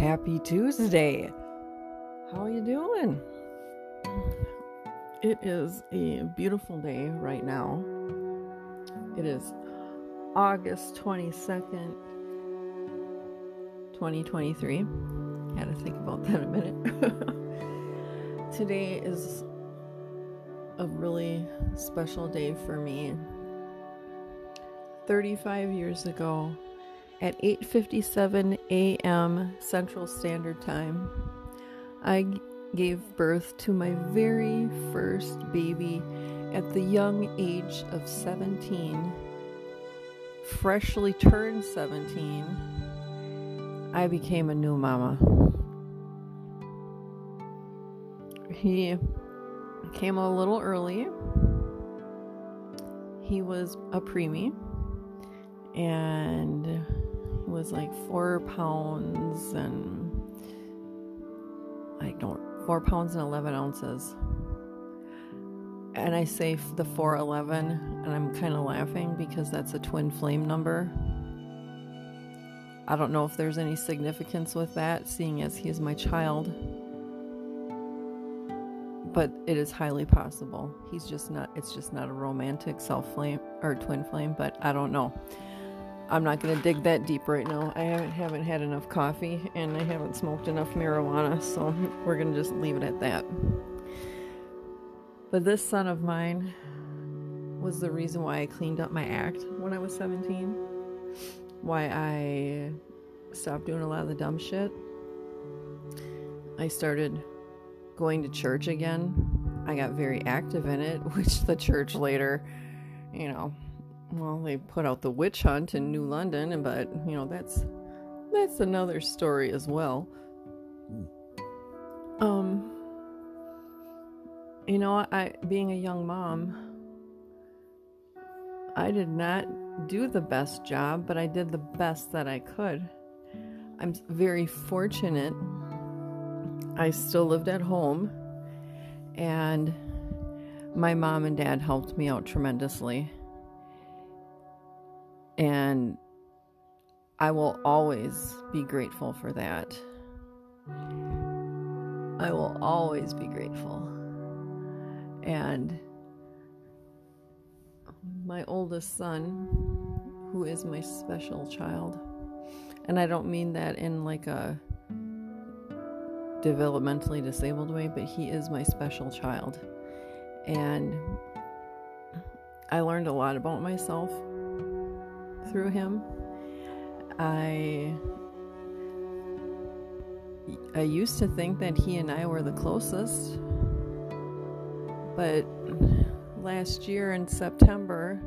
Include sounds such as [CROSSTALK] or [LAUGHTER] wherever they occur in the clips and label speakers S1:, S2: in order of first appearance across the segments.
S1: Happy Tuesday. How are you doing? It is a beautiful day right now. It is August 22nd, 2023. Had to think about that a minute. [LAUGHS] Today is a really special day for me. 35 years ago, at 8:57 a.m. Central Standard Time, I gave birth to my very first baby at the young age of 17. Freshly turned 17, I became a new mama. He came a little early. He was a preemie and was like four pounds and I don't four pounds and 11 ounces. And I say the 411, and I'm kind of laughing because that's a twin flame number. I don't know if there's any significance with that, seeing as he is my child. But it is highly possible. He's just not, it's just not a romantic self flame or twin flame, but I don't know. I'm not going to dig that deep right now. I haven't, haven't had enough coffee and I haven't smoked enough marijuana, so we're going to just leave it at that. But this son of mine was the reason why I cleaned up my act when I was 17, why I stopped doing a lot of the dumb shit. I started going to church again. I got very active in it, [LAUGHS] which the church later, you know, well, they put out the witch hunt in New London, but you know that's that's another story as well. Um, you know, I being a young mom, I did not do the best job, but I did the best that I could. I'm very fortunate. I still lived at home, and my mom and dad helped me out tremendously and I will always be grateful for that. I will always be grateful. And my oldest son, who is my special child, and I don't mean that in like a developmentally disabled way, but he is my special child. And I learned a lot about myself through him. I I used to think that he and I were the closest. But last year in September,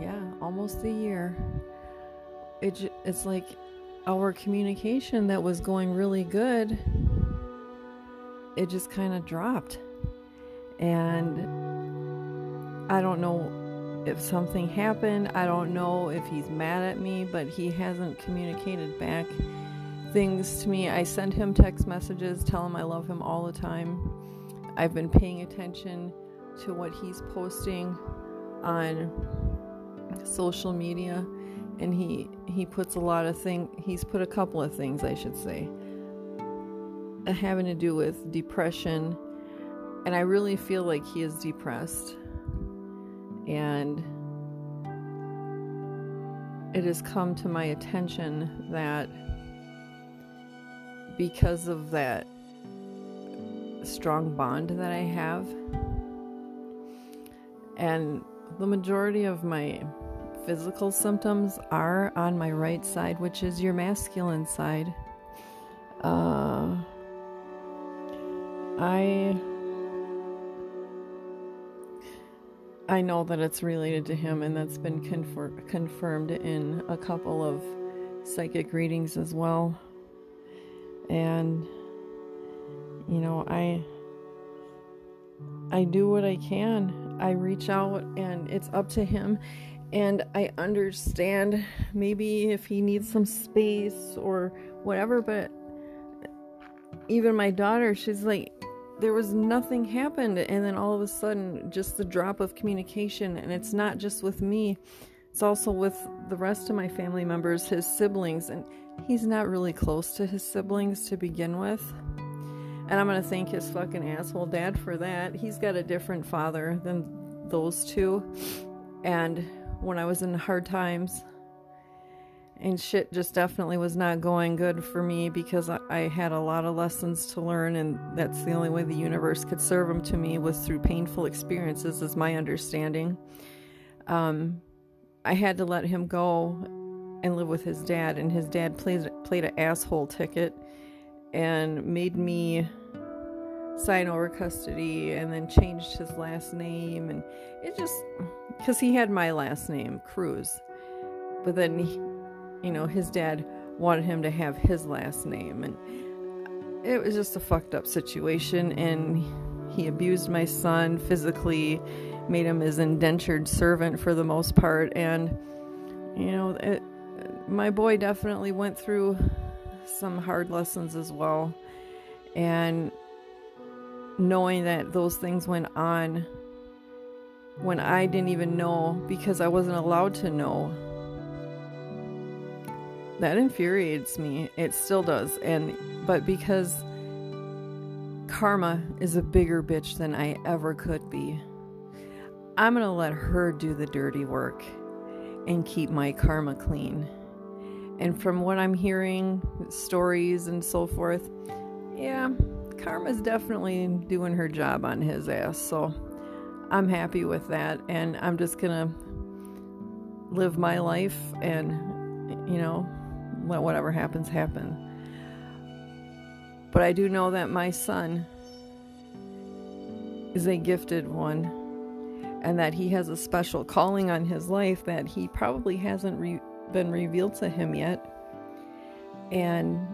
S1: yeah, almost a year. It it's like our communication that was going really good it just kind of dropped. And I don't know if something happened. I don't know if he's mad at me, but he hasn't communicated back things to me. I send him text messages, tell him I love him all the time. I've been paying attention to what he's posting on social media and he he puts a lot of thing he's put a couple of things I should say having to do with depression and I really feel like he is depressed and it has come to my attention that because of that strong bond that I have, and the majority of my physical symptoms are on my right side, which is your masculine side. Uh, I I know that it's related to him, and that's been confer- confirmed in a couple of psychic readings as well. And you know, I I do what I can. I reach out, and it's up to him. And I understand maybe if he needs some space or whatever, but even my daughter, she's like, there was nothing happened and then all of a sudden just the drop of communication and it's not just with me it's also with the rest of my family members his siblings and he's not really close to his siblings to begin with. And I'm going to thank his fucking asshole dad for that. He's got a different father than those two. And when I was in hard times, and shit just definitely was not going good for me because I, had a lot of lessons to learn, and that's the only way the universe could serve them to me was through painful experiences, is my understanding. Um, I had to let him go and live with his dad, and his dad played played an asshole ticket and made me sign over custody and then changed his last name and it just because he had my last name cruz but then he, you know his dad wanted him to have his last name and it was just a fucked up situation and he abused my son physically made him his indentured servant for the most part and you know it, my boy definitely went through some hard lessons as well. And knowing that those things went on when I didn't even know because I wasn't allowed to know. That infuriates me. It still does. And but because karma is a bigger bitch than I ever could be. I'm going to let her do the dirty work and keep my karma clean. And from what I'm hearing, stories and so forth, yeah, Karma's definitely doing her job on his ass. So I'm happy with that. And I'm just going to live my life and, you know, let whatever happens happen. But I do know that my son is a gifted one and that he has a special calling on his life that he probably hasn't re- been revealed to him yet. And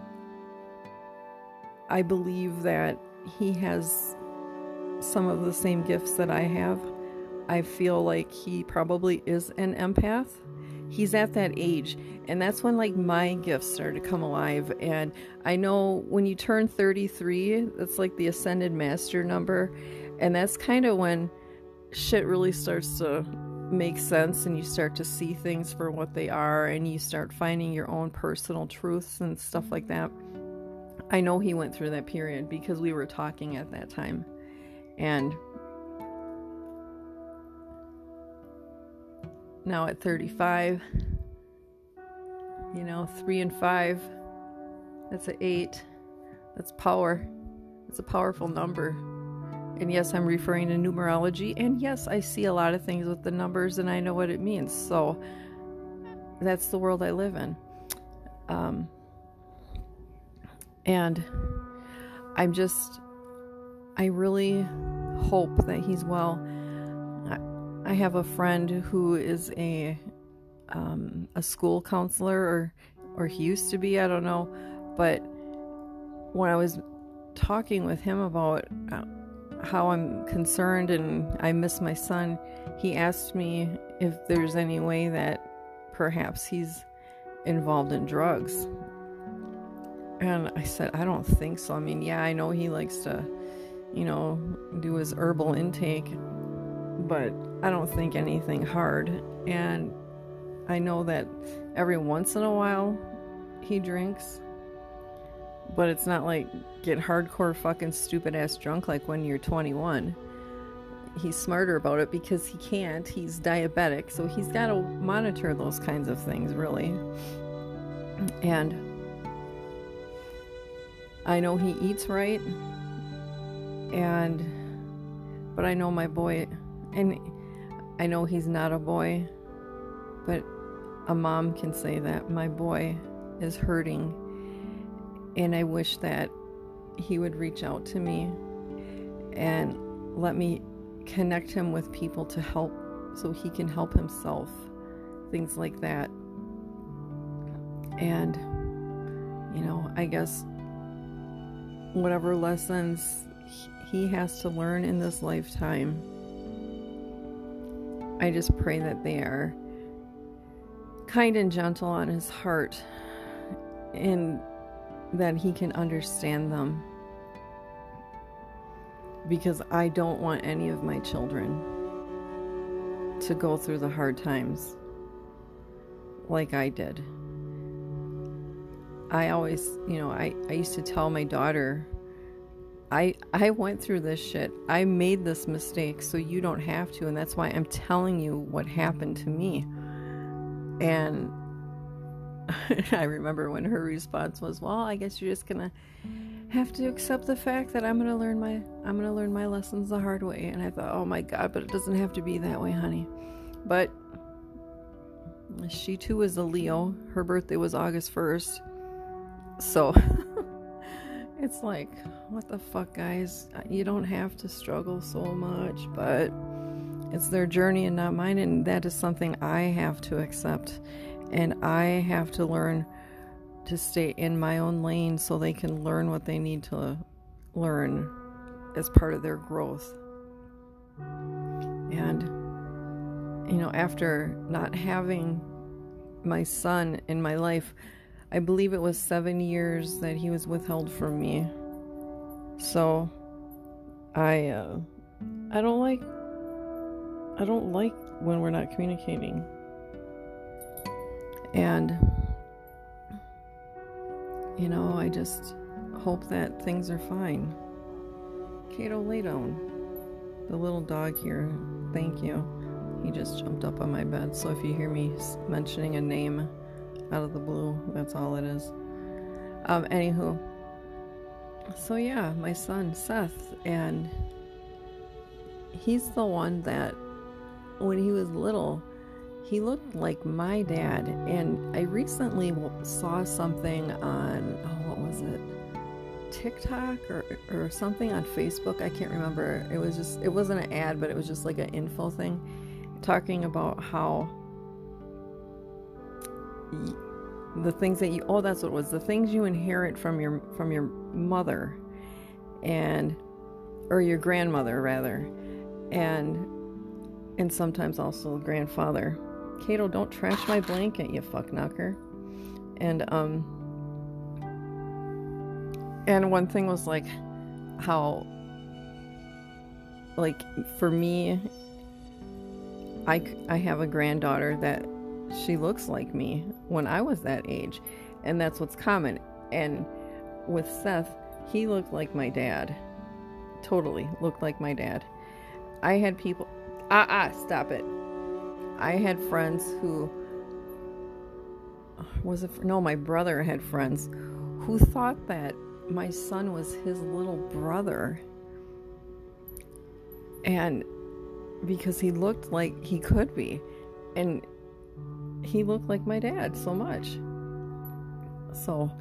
S1: I believe that he has some of the same gifts that I have. I feel like he probably is an empath. He's at that age, and that's when like my gifts start to come alive. And I know when you turn 33, that's like the ascended master number, and that's kind of when shit really starts to make sense and you start to see things for what they are and you start finding your own personal truths and stuff like that. I know he went through that period because we were talking at that time. And now at 35, you know, 3 and 5, that's an 8. That's power. It's a powerful number. And yes, I'm referring to numerology. And yes, I see a lot of things with the numbers and I know what it means. So that's the world I live in. Um, and I'm just, I really hope that he's well. I, have a friend who is a um, a school counselor, or or he used to be. I don't know, but when I was talking with him about uh, how I'm concerned and I miss my son, he asked me if there's any way that perhaps he's involved in drugs. And I said, I don't think so. I mean, yeah, I know he likes to, you know, do his herbal intake, but I don't think anything hard. And I know that every once in a while he drinks, but it's not like get hardcore fucking stupid ass drunk like when you're 21. He's smarter about it because he can't. He's diabetic, so he's got to monitor those kinds of things, really. And I know he eats right, and but I know my boy, and I know he's not a boy, but a mom can say that my boy is hurting and I wish that he would reach out to me and let me connect him with people to help so he can help himself. Things like that. And, you know, I guess whatever lessons he has to learn in this lifetime, I just pray that they are kind and gentle on his heart and that he can understand them. Because I don't want any of my children to go through the hard times like I did. I always, you know, I, I used to tell my daughter, I I went through this shit. I made this mistake so you don't have to and that's why I'm telling you what happened to me. And [LAUGHS] I remember when her response was, "Well, I guess you're just to have to accept the fact that I'm to learn my I'm to learn my lessons the hard way." And I thought, "Oh my god, but it doesn't have to be that way, honey." But she too is a Leo. Her birthday was August 1st. So [LAUGHS] it's like, what the fuck, guys? You don't have to struggle so much, but it's their journey and not mine. And that is something I have to accept. And I have to learn to stay in my own lane so they can learn what they need to learn as part of their growth. And, you know, after not having my son in my life, I believe it was seven years that he was withheld from me. So, I, uh, I don't like, I don't like when we're not communicating. And, you know, I just hope that things are fine. Kato, lay. The little dog here, thank you. He just jumped up on my bed. So if you hear me mentioning a name out of the blue, that's all it is. Um, anywho, so yeah, my son Seth, and he's the one that when he was little, he looked like my dad. And I recently saw something on, oh, what was it? TikTok or, or something on Facebook. I can't remember. It was just, it wasn't an ad, but it was just like an info thing talking about how the things that you oh that's what was the things you inherit from your from your mother and or your grandmother rather and and sometimes also grandfather. Cato don't trash my blanket you fuck knocker and um and one thing was like how like for me I, I have a granddaughter that she looks like me when I was that age. And that's what's common. And with Seth, he looked like my dad. Totally looked like my dad. I had people. Ah, ah, stop it. I had friends who. Was it. No, my brother had friends who thought that my son was his little brother. And because he looked like he could be. And he looked like my dad so much. So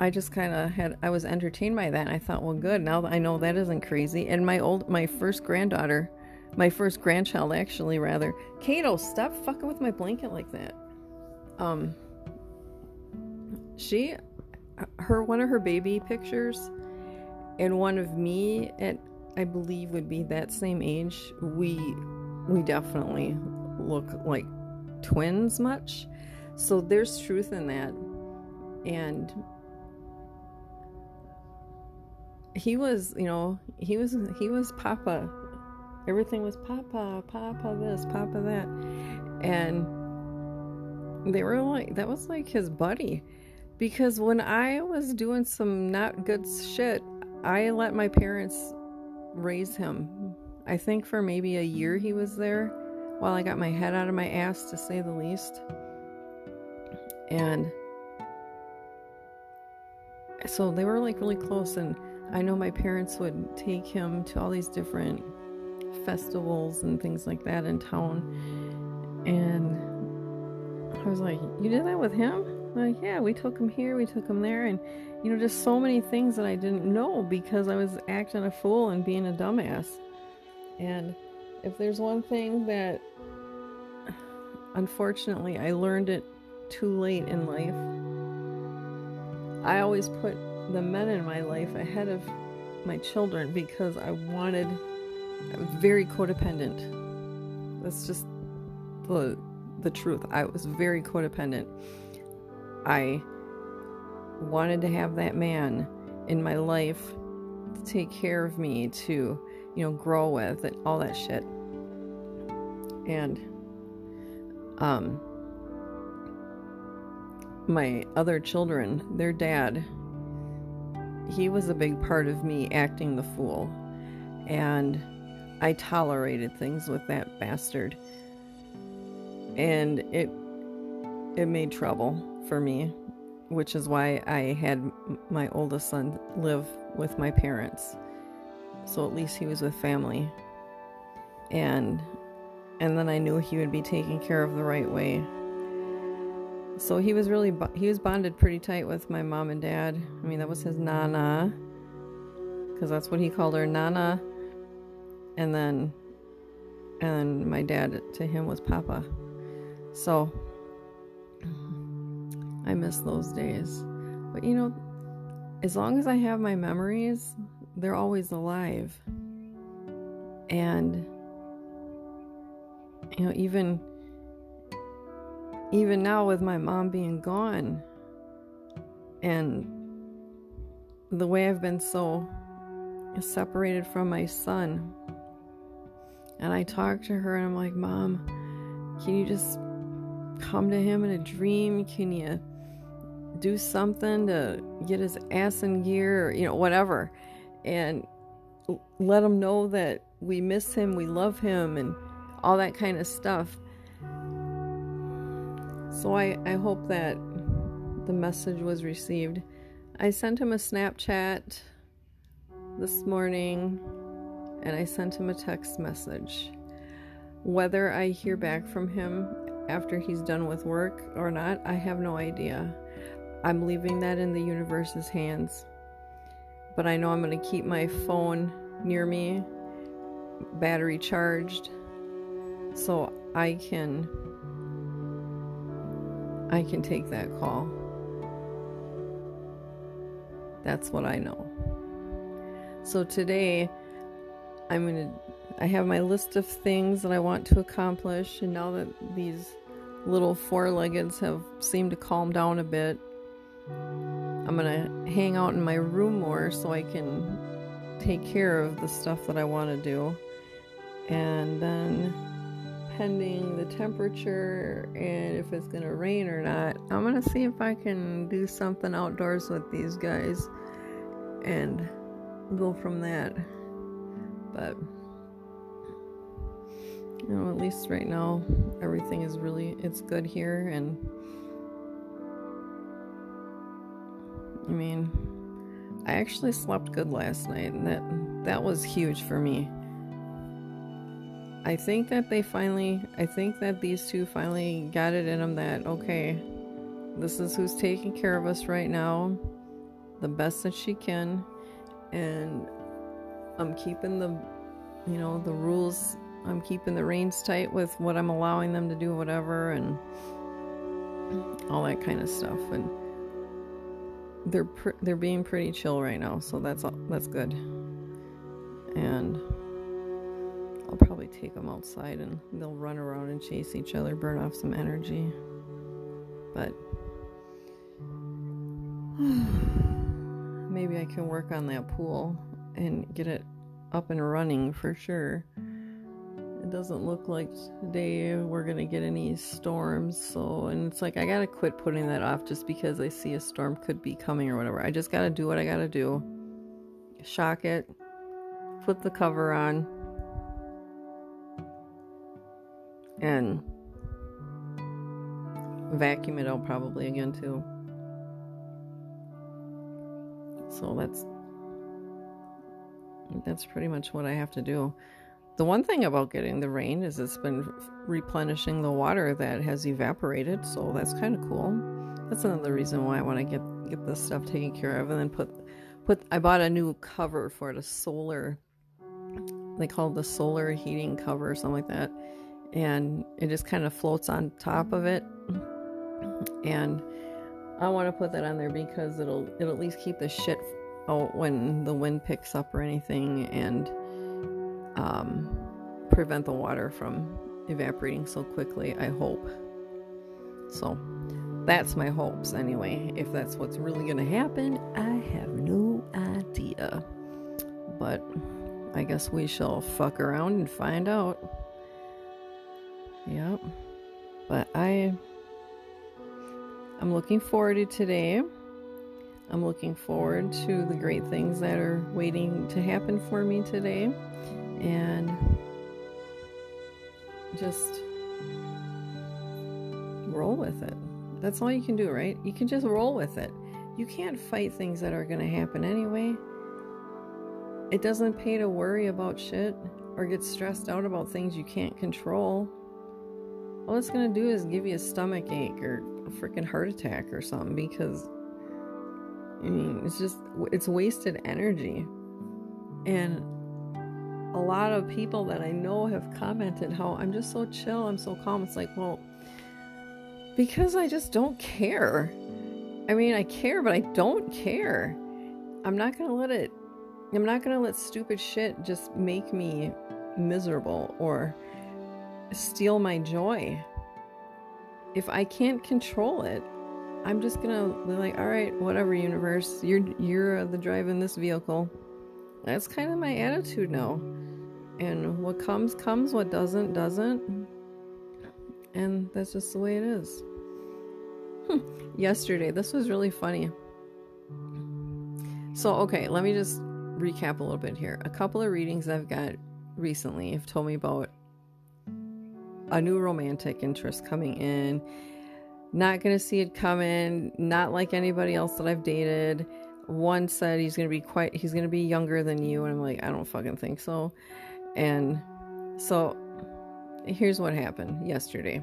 S1: I just kind of had I was entertained by that I thought, well good, now I know that isn't crazy. And my old my first granddaughter, my first grandchild actually rather, Kato, stop fucking with my blanket like that. Um she her one of her baby pictures and one of me at I believe would be that same age, we we definitely look like twins much. So there's truth in that. And he was, you know, he was he was papa. Everything was papa, papa this, papa that. And they were like that was like his buddy because when I was doing some not good shit, I let my parents raise him. I think for maybe a year he was there while I got my head out of my ass, to say the least. And so they were like really close, and I know my parents would take him to all these different festivals and things like that in town. And I was like, You did that with him? Like, yeah, we took him here, we took him there, and you know, just so many things that I didn't know because I was acting a fool and being a dumbass. And if there's one thing that unfortunately I learned it too late in life, I always put the men in my life ahead of my children because I wanted very codependent. That's just the the truth. I was very codependent. I wanted to have that man in my life to take care of me, to, you know, grow with, and all that shit. And, um, my other children, their dad, he was a big part of me acting the fool. And I tolerated things with that bastard. And it it made trouble for me, which is why I had my oldest son live with my parents. So at least he was with family. And and then I knew he would be taken care of the right way. So he was really he was bonded pretty tight with my mom and dad. I mean, that was his nana cuz that's what he called her, nana. And then and my dad to him was papa. So I miss those days. But you know, as long as I have my memories, they're always alive. And you know, even even now with my mom being gone and the way I've been so separated from my son. And I talk to her and I'm like, Mom, can you just come to him in a dream? Can you do something to get his ass in gear or, you know, whatever? And let him know that we miss him, we love him, and all that kind of stuff. So I, I hope that the message was received. I sent him a Snapchat this morning and I sent him a text message. Whether I hear back from him after he's done with work or not, I have no idea. I'm leaving that in the universe's hands. But I know I'm going to keep my phone near me, battery charged, so I can I can take that call. That's what I know. So today I'm going to I have my list of things that I want to accomplish and now that these little four-leggeds have seemed to calm down a bit, I'm going to hang out in my room more so I can take care of the stuff that I want to do. And then pending the temperature and if it's gonna rain or not, I'm gonna see if I can do something outdoors with these guys and go from that. But you know, at least right now everything is really it's good here and I mean I actually slept good last night and that that was huge for me. I think that they finally, I think that these two finally got it in them that, okay, this is who's taking care of us right now, the best that she can, and I'm keeping the, you know, the rules, I'm keeping the reins tight with what I'm allowing them to do, whatever, and all that kind of stuff. And they're pr- they're being pretty chill right now, so that's all, that's good. And I'll probably take them outside and they'll run around and chase each other, burn off some energy. But [SIGHS] maybe I can work on that pool and get it up and running for sure. It doesn't look like today we're gonna get any storms, so and it's like I gotta quit putting that off just because I see a storm could be coming or whatever. I just gotta do what I gotta do. Shock it, put the cover on, and vacuum it out probably again too. So that's that's pretty much what I have to do. The one thing about getting the rain is it's been replenishing the water that has evaporated, so that's kind of cool. That's another reason why I want to get get this stuff taken care of and then put put I bought a new cover for it, a solar they call it the solar heating cover or something like that and it just kind of floats on top of it and I want to put that on there because it'll it'll at least keep the shit out when the wind picks up or anything and um, prevent the water from evaporating so quickly I hope so that's my hopes anyway if that's what's really gonna happen I have no idea but I guess we shall fuck around and find out Yep. But I I'm looking forward to today. I'm looking forward to the great things that are waiting to happen for me today. And just roll with it. That's all you can do, right? You can just roll with it. You can't fight things that are going to happen anyway. It doesn't pay to worry about shit or get stressed out about things you can't control. All it's going to do is give you a stomach ache or a freaking heart attack or something because I mean, it's just it's wasted energy. And a lot of people that I know have commented how I'm just so chill, I'm so calm. It's like, well, because I just don't care. I mean, I care, but I don't care. I'm not going to let it, I'm not going to let stupid shit just make me miserable or steal my joy. If I can't control it, I'm just gonna be like, all right, whatever, universe, you're you're the drive in this vehicle. That's kind of my attitude now. And what comes comes, what doesn't doesn't. And that's just the way it is. [LAUGHS] Yesterday, this was really funny. So, okay, let me just recap a little bit here. A couple of readings I've got recently have told me about a new romantic interest coming in. Not going to see it coming, not like anybody else that I've dated. One said he's to be quite, he's to be younger than you. And I'm like, I don't fucking think so. And so here's what happened yesterday.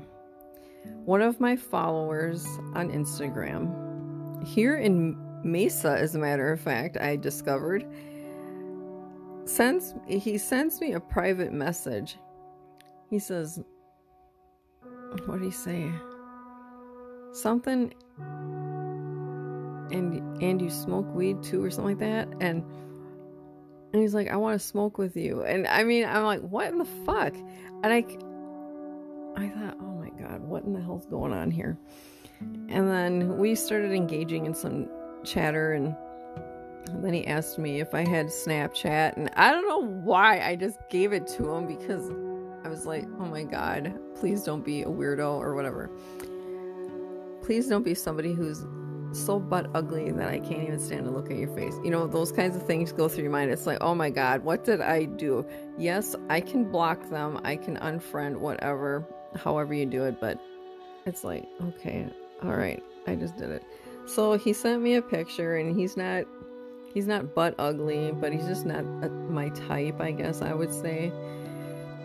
S1: One of my followers on Instagram, here in Mesa, as a matter of fact, I discovered, sends he sends me a private message. He says, what did he say? Something and and you smoke weed too or something like that? And and he's like I want to smoke with you. And I mean I'm like what in the fuck? And I I thought oh my god what in the hell's going on here? And then we started engaging in some chatter and then he asked me if I had Snapchat and I don't know why I just gave it to him because I was like oh my god please don't be a weirdo or whatever. Please don't be somebody who's so butt ugly that I can't even stand to look at your face. You know, those kinds of things go through your mind. It's like, oh my God, what did I do? Yes, I can block them, I can unfriend, whatever, however you do it, but it's like, okay, all right, I just did it. So he sent me a picture, and he's not. He's not butt ugly, but he's just not a, my type, I guess I would say,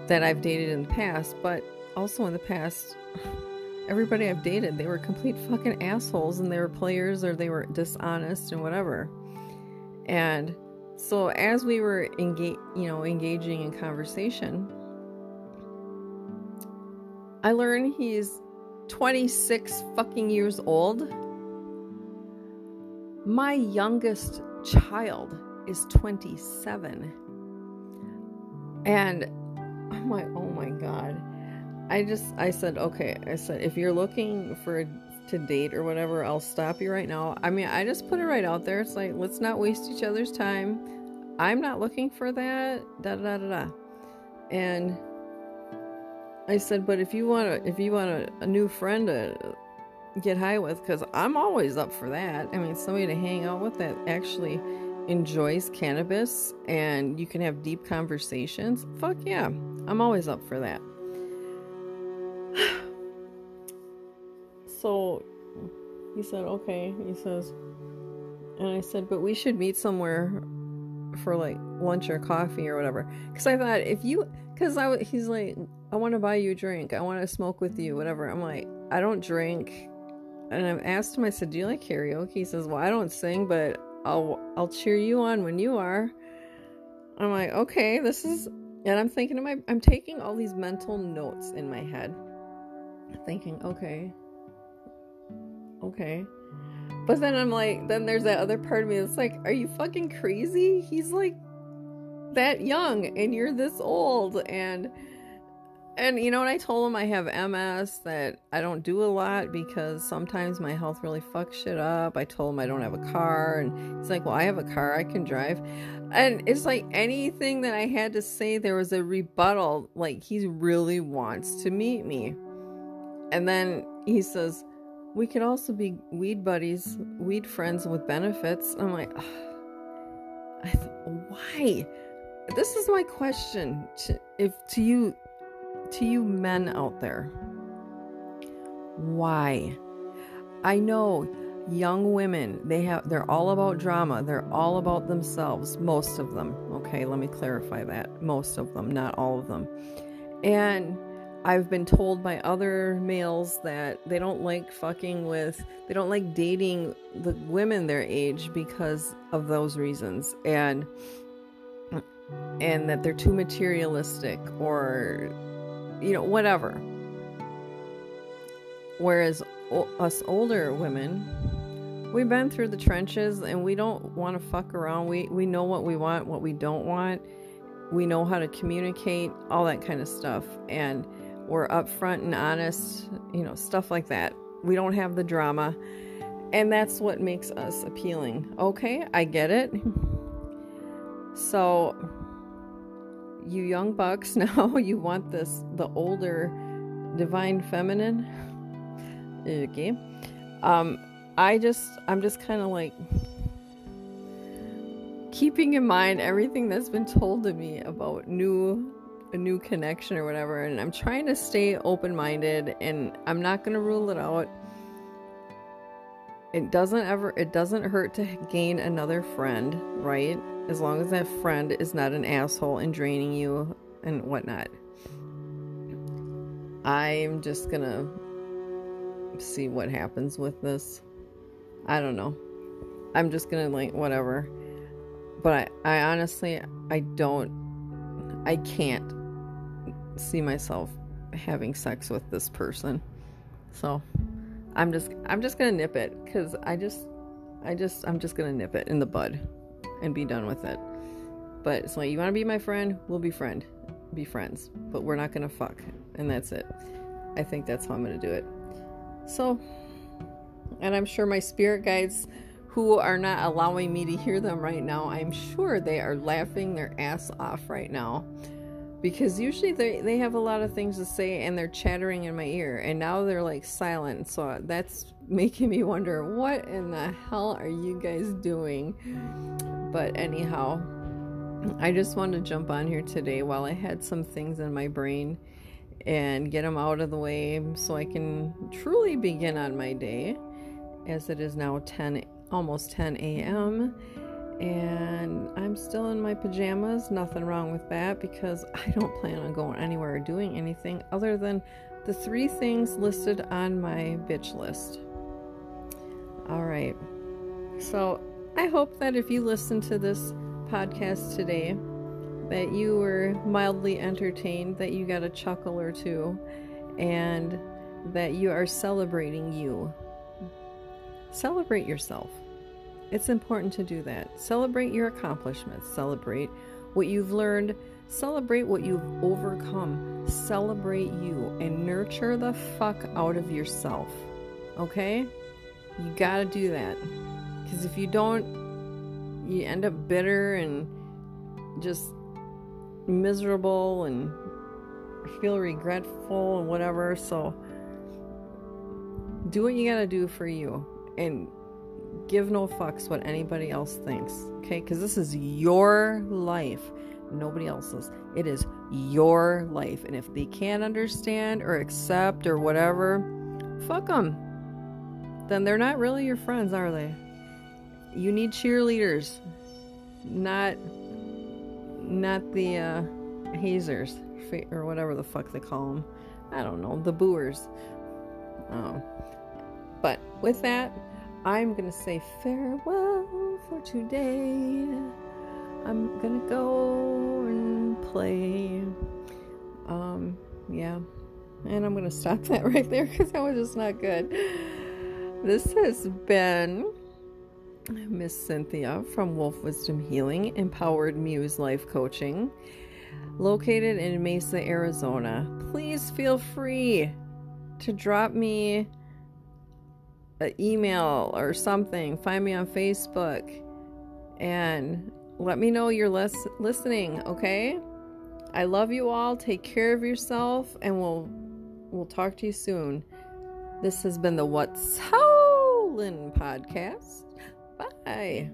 S1: that I've dated in the past. But also in the past, everybody I've dated, they were complete fucking assholes and they were players or they were dishonest and whatever. And so as we were engage, you know, engaging in conversation, I learned he's 26 fucking years old. My youngest child is 27. And oh I'm like, oh my God. I just I said okay. I said if you're looking for to date or whatever, I'll stop you right now. I mean, I just put it right out there. It's like let's not waste each other's time. I'm not looking for that. Da da da da. And I said, but if you want a, if you want a, a new friend to get high with, because I'm always up for that. I mean, somebody to hang out with that actually enjoys cannabis and you can have deep conversations. Fuck yeah, I'm always up for that. So he said, okay. He says, and I said, but we should meet somewhere for like lunch or coffee or whatever. Because I thought if you, because I, he's like, I want to buy you a drink. I want to smoke with you, whatever. I'm like, I don't drink. And I've asked him, I said, do you like karaoke? He says, well, I don't sing, but I'll, I'll cheer you on when you are. I'm like, okay, this is, and I'm thinking, of my, I'm taking all these mental notes in my head thinking, okay, okay. But then I'm like, then there's that other part of me that's like, are you fucking crazy? He's like that young and you're this old and and you know what I told him I have MS that I don't do a lot because sometimes my health really fucks shit up. I told him I don't have a car and he's like, "Well, I have a car. I can drive." And it's like anything that I had to say there was a rebuttal like he really wants to meet me. And then he says, we could also be weed buddies, weed friends with benefits. I'm like, th- why? This is my question to, if to you to you men out there. Why? I know young women, they have they're all about drama. They're all about themselves, most of them. Okay, let me clarify that. Most of them, not all of them. And I've been told by other males that they don't like fucking with, they don't like dating the women their age because of those reasons. And and that they're too materialistic or you know, whatever. Whereas o- us older women, we've been through the trenches and we don't want to fuck around. We we know what we want, what we don't want. We know how to communicate, all that kind of stuff. And we're upfront and honest, you know, stuff like that. We don't have the drama. And that's what makes us appealing. Okay, I get it. So you young bucks [LAUGHS] now you want this the older divine feminine okay um i just i'm just kind of like keeping in mind everything that's been told to me about new a new connection or whatever and i'm trying to stay open-minded and i'm not going to rule it out it doesn't ever it doesn't hurt to gain another friend right as long as that friend is not an asshole and draining you and whatnot. I'm just gonna see what happens with this. I don't know. I'm just gonna like whatever. But I, I honestly I don't I can't see myself having sex with this person. So I'm just I'm just gonna nip it because I just I just I'm just gonna nip it in the bud and be done with it. But so you want to be my friend, we'll be friend, be friends, but we're not gonna fuck, and that's it. I think that's how I'm gonna do it. So, and I'm sure my spirit guides who are not allowing me to hear them right now, I'm sure they are laughing their ass off right now. Because usually they, they have a lot of things to say and they're chattering in my ear, and now they're like silent. So that's making me wonder what in the hell are you guys doing? But anyhow, I just wanted to jump on here today while I had some things in my brain and get them out of the way so I can truly begin on my day as it is now 10 almost 10 a.m. and I'm still in my pajamas. Nothing wrong with that because [LAUGHS] I don't plan on going anywhere or doing anything other than the three things listed on my bitch list. All right. So I hope that if you listen to this podcast today, that you were mildly entertained, that you got a chuckle or two, and that you are celebrating you. Celebrate yourself. It's important to do that. Celebrate your accomplishments. Celebrate what you've learned. Celebrate what you've overcome. Celebrate you and nurture the fuck out of yourself. Okay? You gotta do that. Because if you don't, you end up bitter and just miserable and feel regretful and whatever. So do what you gotta do for you and give no fucks what anybody else thinks. Okay? Because this is your life, nobody else's. It is your life. And if they can't understand or accept or whatever, fuck them then they're not really your friends, are they? You need cheerleaders, not not the uh, hazers or whatever the fuck they call them. I don't know, the booers. Um, but with that, I'm gonna say farewell for today. I'm gonna go and play. Um, yeah, and I'm gonna stop that [LAUGHS] right there because that was just not good. This has been Miss Cynthia from Wolf Wisdom Healing, Empowered Muse Life Coaching, located in Mesa, Arizona. Please feel free to drop me an email or something. Find me on Facebook and let me know you're lis- listening, okay? I love you all. Take care of yourself and we'll we'll talk to you soon. This has been the What's Howlin' podcast. Bye.